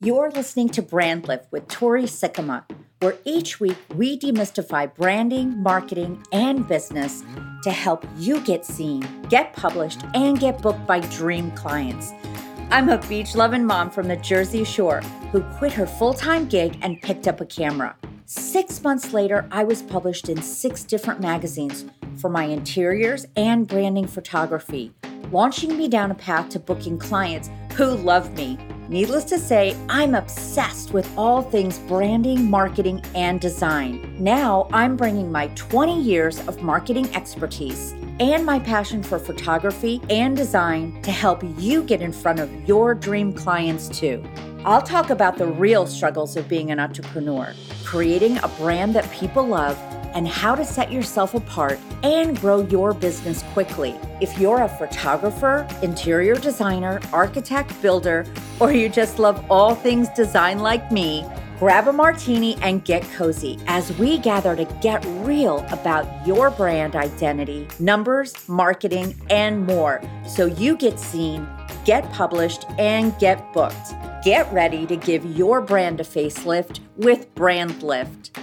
You're listening to Brand Lift with Tori Sikkema, where each week we demystify branding, marketing, and business to help you get seen, get published, and get booked by dream clients. I'm a beach loving mom from the Jersey Shore who quit her full time gig and picked up a camera. Six months later, I was published in six different magazines for my interiors and branding photography, launching me down a path to booking clients who love me Needless to say, I'm obsessed with all things branding, marketing, and design. Now I'm bringing my 20 years of marketing expertise and my passion for photography and design to help you get in front of your dream clients too. I'll talk about the real struggles of being an entrepreneur, creating a brand that people love and how to set yourself apart and grow your business quickly. If you're a photographer, interior designer, architect, builder, or you just love all things design like me, grab a martini and get cozy as we gather to get real about your brand identity, numbers, marketing, and more so you get seen, get published, and get booked. Get ready to give your brand a facelift with Brand Lift.